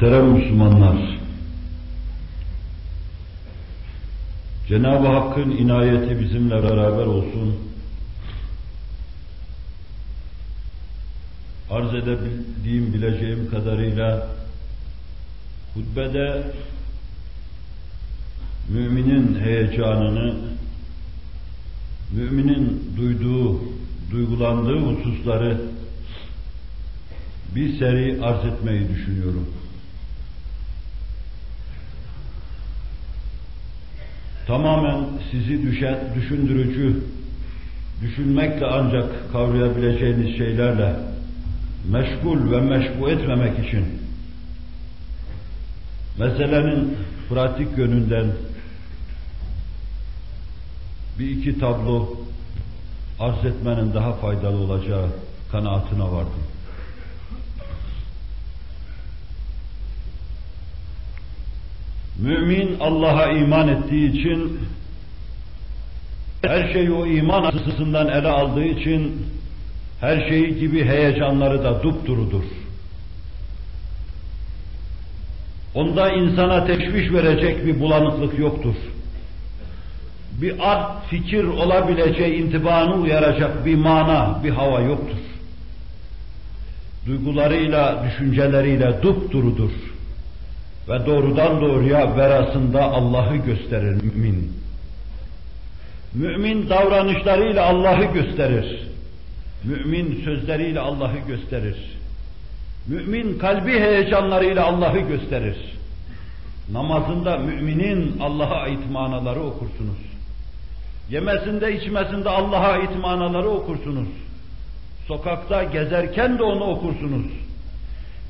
Muhterem Müslümanlar, Cenab-ı Hakk'ın inayeti bizimle beraber olsun. Arz edebildiğim, bileceğim kadarıyla hutbede müminin heyecanını, müminin duyduğu, duygulandığı hususları bir seri arz etmeyi düşünüyorum. Tamamen sizi düşen, düşündürücü, düşünmekle ancak kavrayabileceğiniz şeylerle meşgul ve meşbu etmemek için meselenin pratik yönünden bir iki tablo arz etmenin daha faydalı olacağı kanaatine vardım. Mümin Allah'a iman ettiği için her şeyi o iman açısından ele aldığı için her şeyi gibi heyecanları da dupdurudur. Onda insana teşviş verecek bir bulanıklık yoktur. Bir art fikir olabileceği intibanı uyaracak bir mana, bir hava yoktur. Duygularıyla, düşünceleriyle dupdurudur ve doğrudan doğruya verasında Allah'ı gösterir mümin. Mümin davranışlarıyla Allah'ı gösterir. Mümin sözleriyle Allah'ı gösterir. Mümin kalbi heyecanlarıyla Allah'ı gösterir. Namazında müminin Allah'a ait manaları okursunuz. Yemesinde içmesinde Allah'a ait manaları okursunuz. Sokakta gezerken de onu okursunuz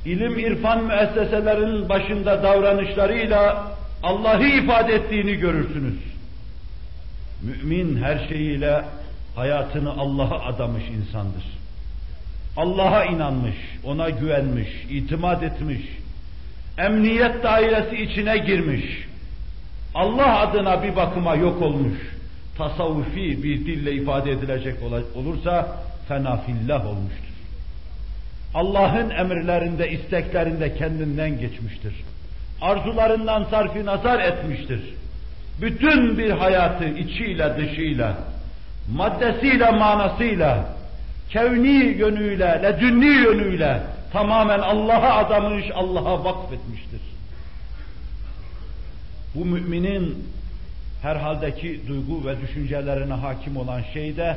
ilim irfan müesseselerinin başında davranışlarıyla Allah'ı ifade ettiğini görürsünüz. Mümin her şeyiyle hayatını Allah'a adamış insandır. Allah'a inanmış, ona güvenmiş, itimat etmiş, emniyet dairesi içine girmiş, Allah adına bir bakıma yok olmuş, tasavvufi bir dille ifade edilecek olursa fenafillah olmuştur. Allah'ın emirlerinde, isteklerinde kendinden geçmiştir. Arzularından sarfi nazar etmiştir. Bütün bir hayatı içiyle dışıyla, maddesiyle manasıyla, kevni yönüyle, ledünni yönüyle tamamen Allah'a adamış, Allah'a vakfetmiştir. Bu müminin herhaldeki duygu ve düşüncelerine hakim olan şey de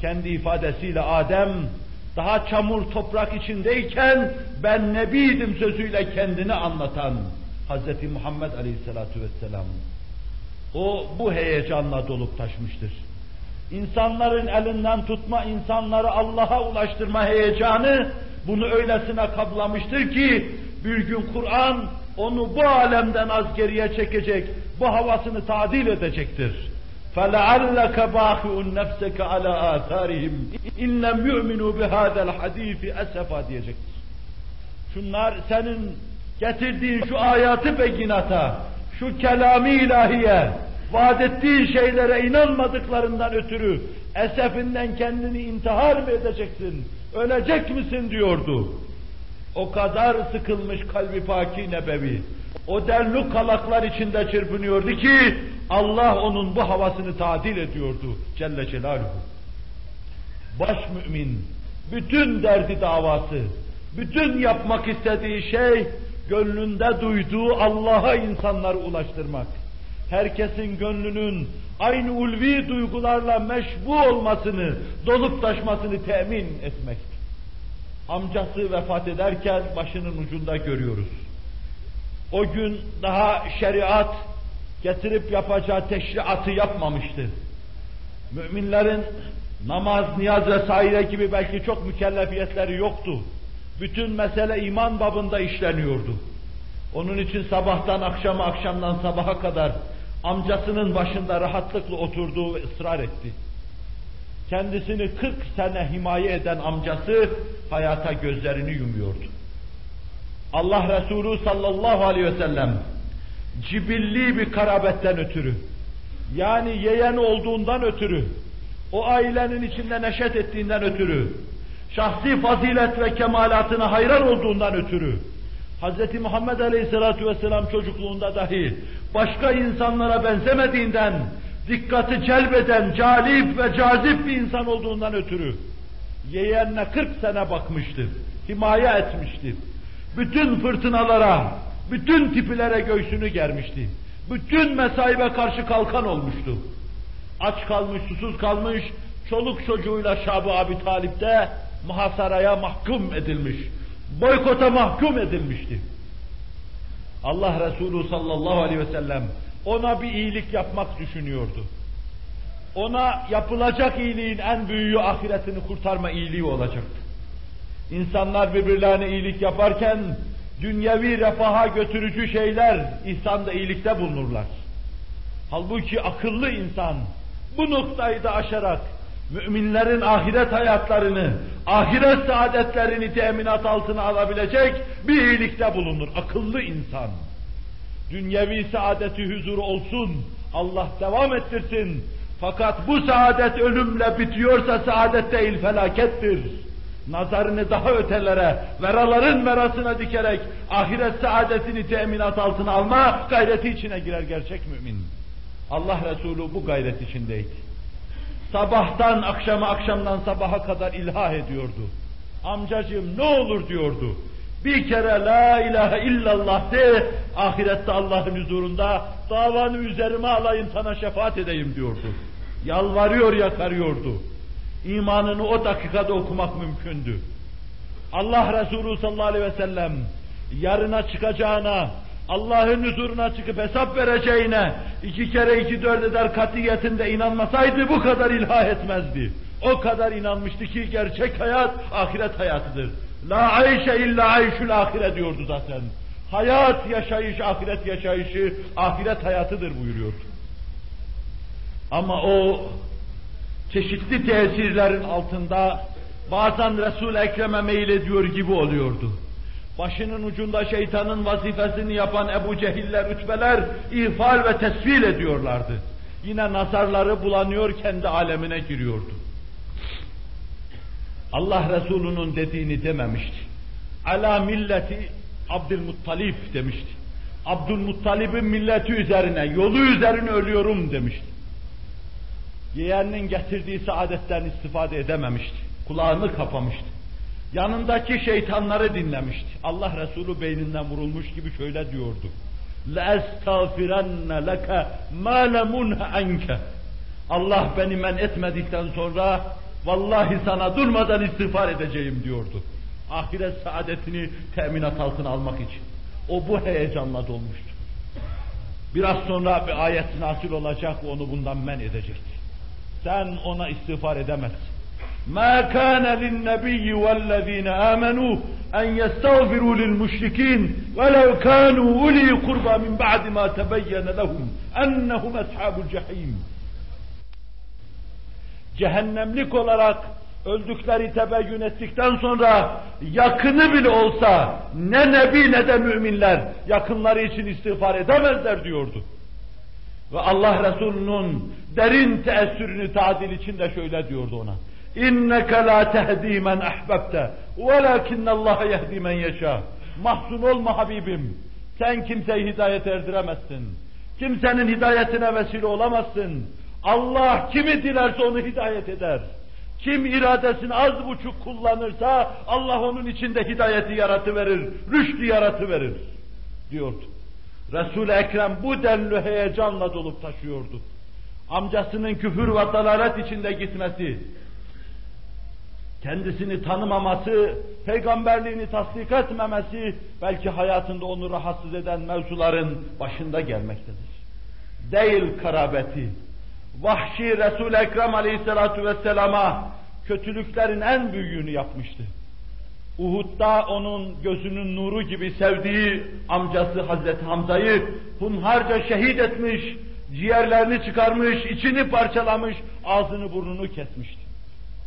kendi ifadesiyle Adem daha çamur toprak içindeyken ben nebiydim sözüyle kendini anlatan Hz. Muhammed Aleyhisselatü Vesselam. O bu heyecanla dolup taşmıştır. İnsanların elinden tutma, insanları Allah'a ulaştırma heyecanı bunu öylesine kaplamıştır ki bir gün Kur'an onu bu alemden az geriye çekecek, bu havasını tadil edecektir. فَلَعَلَّكَ بَاخِعُ نَفْسَكَ عَلَى آثَارِهِمْ اِنْ لَمْ يُؤْمِنُوا بِهَذَا الْحَد۪يفِ اَسَفًا diyecektir. Şunlar senin getirdiğin şu ayatı beginata, şu kelami ilahiye, vaat ettiğin şeylere inanmadıklarından ötürü esefinden kendini intihar mı edeceksin, ölecek misin diyordu. O kadar sıkılmış kalbi paki nebevi, o derluk kalaklar içinde çırpınıyordu ki Allah onun bu havasını tadil ediyordu Celle Celaluhu. Baş mümin, bütün derdi davası, bütün yapmak istediği şey, gönlünde duyduğu Allah'a insanları ulaştırmak. Herkesin gönlünün aynı ulvi duygularla meşbu olmasını, dolup taşmasını temin etmek. Amcası vefat ederken başının ucunda görüyoruz. O gün daha şeriat getirip yapacağı teşriatı yapmamıştı. Müminlerin namaz, niyaz vesaire gibi belki çok mükellefiyetleri yoktu. Bütün mesele iman babında işleniyordu. Onun için sabahtan akşama, akşamdan sabaha kadar amcasının başında rahatlıkla oturduğu ve ısrar etti. Kendisini 40 sene himaye eden amcası hayata gözlerini yumuyordu. Allah Resulü sallallahu aleyhi ve sellem cibilli bir karabetten ötürü, yani yeğen olduğundan ötürü, o ailenin içinde neşet ettiğinden ötürü, şahsi fazilet ve kemalatına hayran olduğundan ötürü, Hz. Muhammed Aleyhisselatü Vesselam çocukluğunda dahi başka insanlara benzemediğinden, dikkati celbeden, calip ve cazip bir insan olduğundan ötürü, yeğenine 40 sene bakmıştı, himaye etmişti. Bütün fırtınalara, bütün tipilere göğsünü germişti. Bütün mesaibe karşı kalkan olmuştu. Aç kalmış, susuz kalmış, çoluk çocuğuyla Şab-ı Abi Talip'te muhasaraya mahkum edilmiş. Boykota mahkum edilmişti. Allah Resulü sallallahu aleyhi ve sellem ona bir iyilik yapmak düşünüyordu. Ona yapılacak iyiliğin en büyüğü ahiretini kurtarma iyiliği olacaktı. İnsanlar birbirlerine iyilik yaparken dünyevi refaha götürücü şeyler ihsanda iyilikte bulunurlar. Halbuki akıllı insan bu noktayı da aşarak müminlerin ahiret hayatlarını, ahiret saadetlerini teminat altına alabilecek bir iyilikte bulunur. Akıllı insan. Dünyevi saadeti huzuru olsun, Allah devam ettirsin. Fakat bu saadet ölümle bitiyorsa saadet değil felakettir. Nazarını daha ötelere, veraların verasına dikerek ahiret saadetini teminat altına alma gayreti içine girer gerçek mümin. Allah Resulü bu gayret içindeydi. Sabahtan akşama, akşamdan sabaha kadar ilah ediyordu. Amcacığım ne olur diyordu. Bir kere la ilahe illallah de, ahirette Allah'ın huzurunda davanı üzerime alayım sana şefaat edeyim diyordu. Yalvarıyor yakarıyordu. İmanını o dakikada okumak mümkündü. Allah Resulü sallallahu aleyhi ve sellem yarına çıkacağına, Allah'ın huzuruna çıkıp hesap vereceğine iki kere iki dört eder katiyetinde inanmasaydı bu kadar ilah etmezdi. O kadar inanmıştı ki gerçek hayat ahiret hayatıdır. La ayşe illa ayşül ahire diyordu zaten. Hayat yaşayış, ahiret yaşayışı, ahiret hayatıdır buyuruyordu. Ama o çeşitli tesirlerin altında bazen Resul-i Ekrem'e meylediyor gibi oluyordu. Başının ucunda şeytanın vazifesini yapan Ebu Cehiller, Ütbeler ihfal ve tesvil ediyorlardı. Yine nazarları bulanıyor, kendi alemine giriyordu. Allah Resulü'nün dediğini dememişti. Ala milleti Abdülmuttalip demişti. Abdülmuttalib'in milleti üzerine, yolu üzerine ölüyorum demişti Yeğeninin getirdiği saadetten istifade edememişti. Kulağını kapamıştı. Yanındaki şeytanları dinlemişti. Allah Resulü beyninden vurulmuş gibi şöyle diyordu. لَاَسْتَغْفِرَنَّ لَكَ مَا لَمُنْهَ عَنْكَ Allah beni men etmedikten sonra vallahi sana durmadan istiğfar edeceğim diyordu. Ahiret saadetini teminat altına almak için. O bu heyecanla dolmuştu. Biraz sonra bir ayet nasil olacak onu bundan men edecekti. Sen ona istiğfar edemezsin. ما كان للنبي والذين آمنوا أن يستغفروا للمشركين ولو كانوا أولي قربى من بعد ما تبين لهم أنهم أصحاب الجحيم cehennemlik olarak öldükleri tebeyyün ettikten sonra yakını bile olsa ne nebi ne de müminler yakınları için istiğfar edemezler diyordu. Ve Allah Resulü'nün derin teessürünü tadil için de şöyle diyordu ona. İnneke la tehdi men ahbabte velakinnallaha yehdi men yeşâ. Mahzun olma Habibim. Sen kimseyi hidayet erdiremezsin. Kimsenin hidayetine vesile olamazsın. Allah kimi dilerse onu hidayet eder. Kim iradesini az buçuk kullanırsa Allah onun içinde hidayeti yaratıverir, rüştü yaratıverir diyordu. Resul-i Ekrem bu denli heyecanla dolup taşıyordu. Amcasının küfür ve dalalet içinde gitmesi, kendisini tanımaması, peygamberliğini tasdik etmemesi belki hayatında onu rahatsız eden mevzuların başında gelmektedir. Değil karabeti, vahşi Resul-i Ekrem aleyhissalatu vesselama kötülüklerin en büyüğünü yapmıştı. Uhud'da onun gözünün nuru gibi sevdiği amcası Hazreti Hamza'yı hunharca şehit etmiş, ciğerlerini çıkarmış, içini parçalamış, ağzını burnunu kesmişti.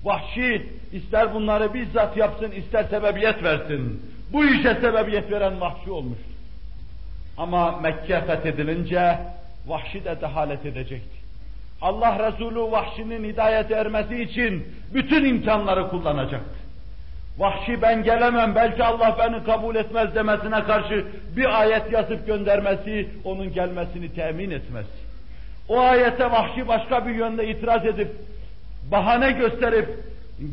Vahşi ister bunları bizzat yapsın, ister sebebiyet versin. Bu işe sebebiyet veren vahşi olmuştu. Ama Mekke fethedilince vahşi de dehalet edecekti. Allah Resulü vahşinin hidayete ermesi için bütün imkanları kullanacaktı. Vahşi ben gelemem, belki Allah beni kabul etmez demesine karşı bir ayet yazıp göndermesi, onun gelmesini temin etmesi. O ayete vahşi başka bir yönde itiraz edip, bahane gösterip,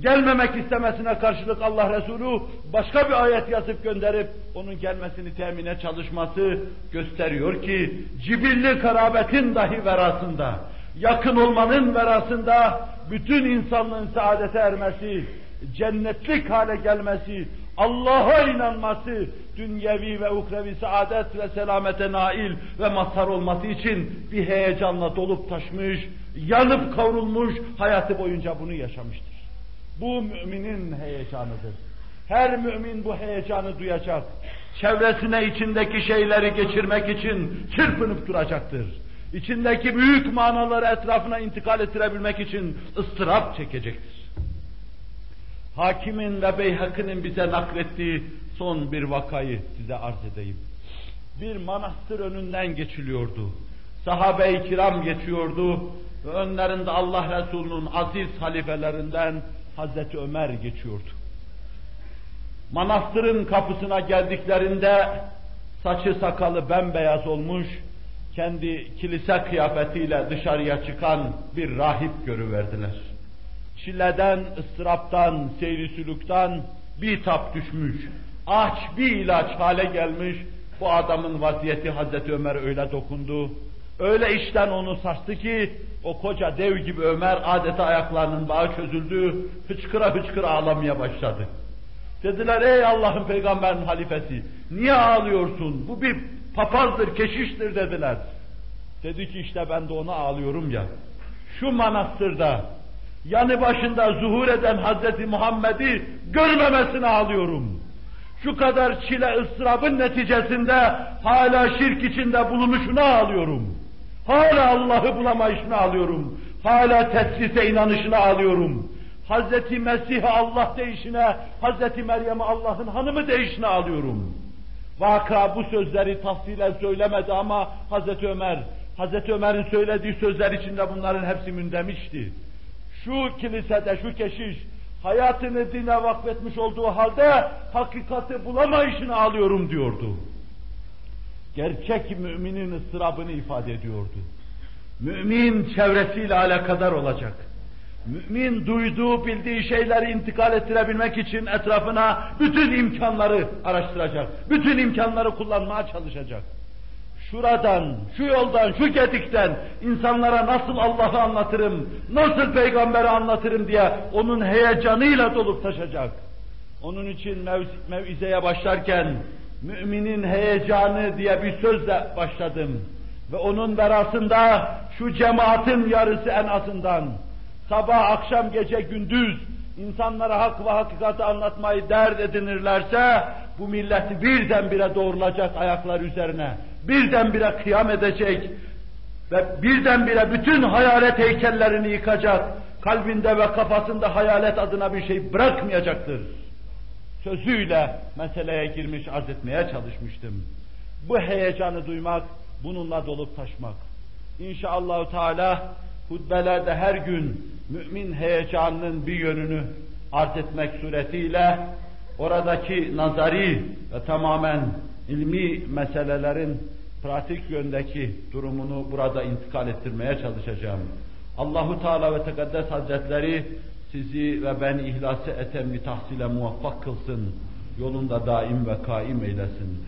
gelmemek istemesine karşılık Allah Resulü başka bir ayet yazıp gönderip onun gelmesini temine çalışması gösteriyor ki cibilli karabetin dahi verasında, yakın olmanın verasında bütün insanlığın saadete ermesi, cennetlik hale gelmesi, Allah'a inanması, dünyevi ve ukrevi saadet ve selamete nail ve mazhar olması için bir heyecanla dolup taşmış, yanıp kavrulmuş, hayatı boyunca bunu yaşamıştır. Bu müminin heyecanıdır. Her mümin bu heyecanı duyacak. Çevresine içindeki şeyleri geçirmek için çırpınıp duracaktır. İçindeki büyük manaları etrafına intikal ettirebilmek için ıstırap çekecektir. Hakimin ve Beyhakı'nın bize naklettiği son bir vakayı size arz edeyim. Bir manastır önünden geçiliyordu. Sahabe-i kiram geçiyordu. Ve önlerinde Allah Resulü'nün aziz halifelerinden Hazreti Ömer geçiyordu. Manastırın kapısına geldiklerinde saçı sakalı bembeyaz olmuş, kendi kilise kıyafetiyle dışarıya çıkan bir rahip görüverdiler. Çileden, ıstıraptan, seyri sülükten bir tap düşmüş, aç bir ilaç hale gelmiş, bu adamın vaziyeti Hazreti Ömer öyle dokundu, öyle işten onu sarstı ki, o koca dev gibi Ömer adeta ayaklarının bağı çözüldü, hıçkıra hıçkıra ağlamaya başladı. Dediler ey Allah'ın peygamberin halifesi, niye ağlıyorsun? Bu bir papazdır, keşiştir dediler. Dedi ki işte ben de ona ağlıyorum ya. Şu manastırda yanı başında zuhur eden Hazreti Muhammed'i görmemesine ağlıyorum. Şu kadar çile ıstırabın neticesinde hala şirk içinde bulunuşuna ağlıyorum. Hala Allah'ı bulamayışına ağlıyorum. Hala tesrise inanışına ağlıyorum. Hazreti Mesih'i Allah değişine, Hazreti Meryem'i Allah'ın hanımı değişine ağlıyorum. Vaka bu sözleri tafsilen söylemedi ama Hazreti Ömer, Hazreti Ömer'in söylediği sözler içinde bunların hepsi mündemişti. Şu kilisede, şu keşiş, hayatını dine vakfetmiş olduğu halde hakikati bulamayışını ağlıyorum diyordu. Gerçek müminin ıstırabını ifade ediyordu. Mümin çevresiyle alakadar olacak. Mümin duyduğu, bildiği şeyleri intikal ettirebilmek için etrafına bütün imkanları araştıracak. Bütün imkanları kullanmaya çalışacak. Şuradan, şu yoldan, şu gedikten insanlara nasıl Allah'ı anlatırım, nasıl peygamberi anlatırım diye onun heyecanıyla dolup taşacak. Onun için mev mevizeye başlarken müminin heyecanı diye bir sözle başladım. Ve onun verasında şu cemaatin yarısı en azından sabah, akşam, gece, gündüz insanlara hak ve hakikati anlatmayı dert edinirlerse bu milleti birdenbire doğrulacak ayaklar üzerine, birdenbire kıyam edecek ve birdenbire bütün hayalet heykellerini yıkacak, kalbinde ve kafasında hayalet adına bir şey bırakmayacaktır. Sözüyle meseleye girmiş, arz etmeye çalışmıştım. Bu heyecanı duymak, bununla dolup taşmak. İnşallah Teala hutbelerde her gün mümin heyecanının bir yönünü arz etmek suretiyle oradaki nazari ve tamamen ilmi meselelerin pratik yöndeki durumunu burada intikal ettirmeye çalışacağım. Allahu Teala ve Tekaddes Hazretleri sizi ve ben ihlası etemli tahsile muvaffak kılsın, yolunda daim ve kaim eylesin.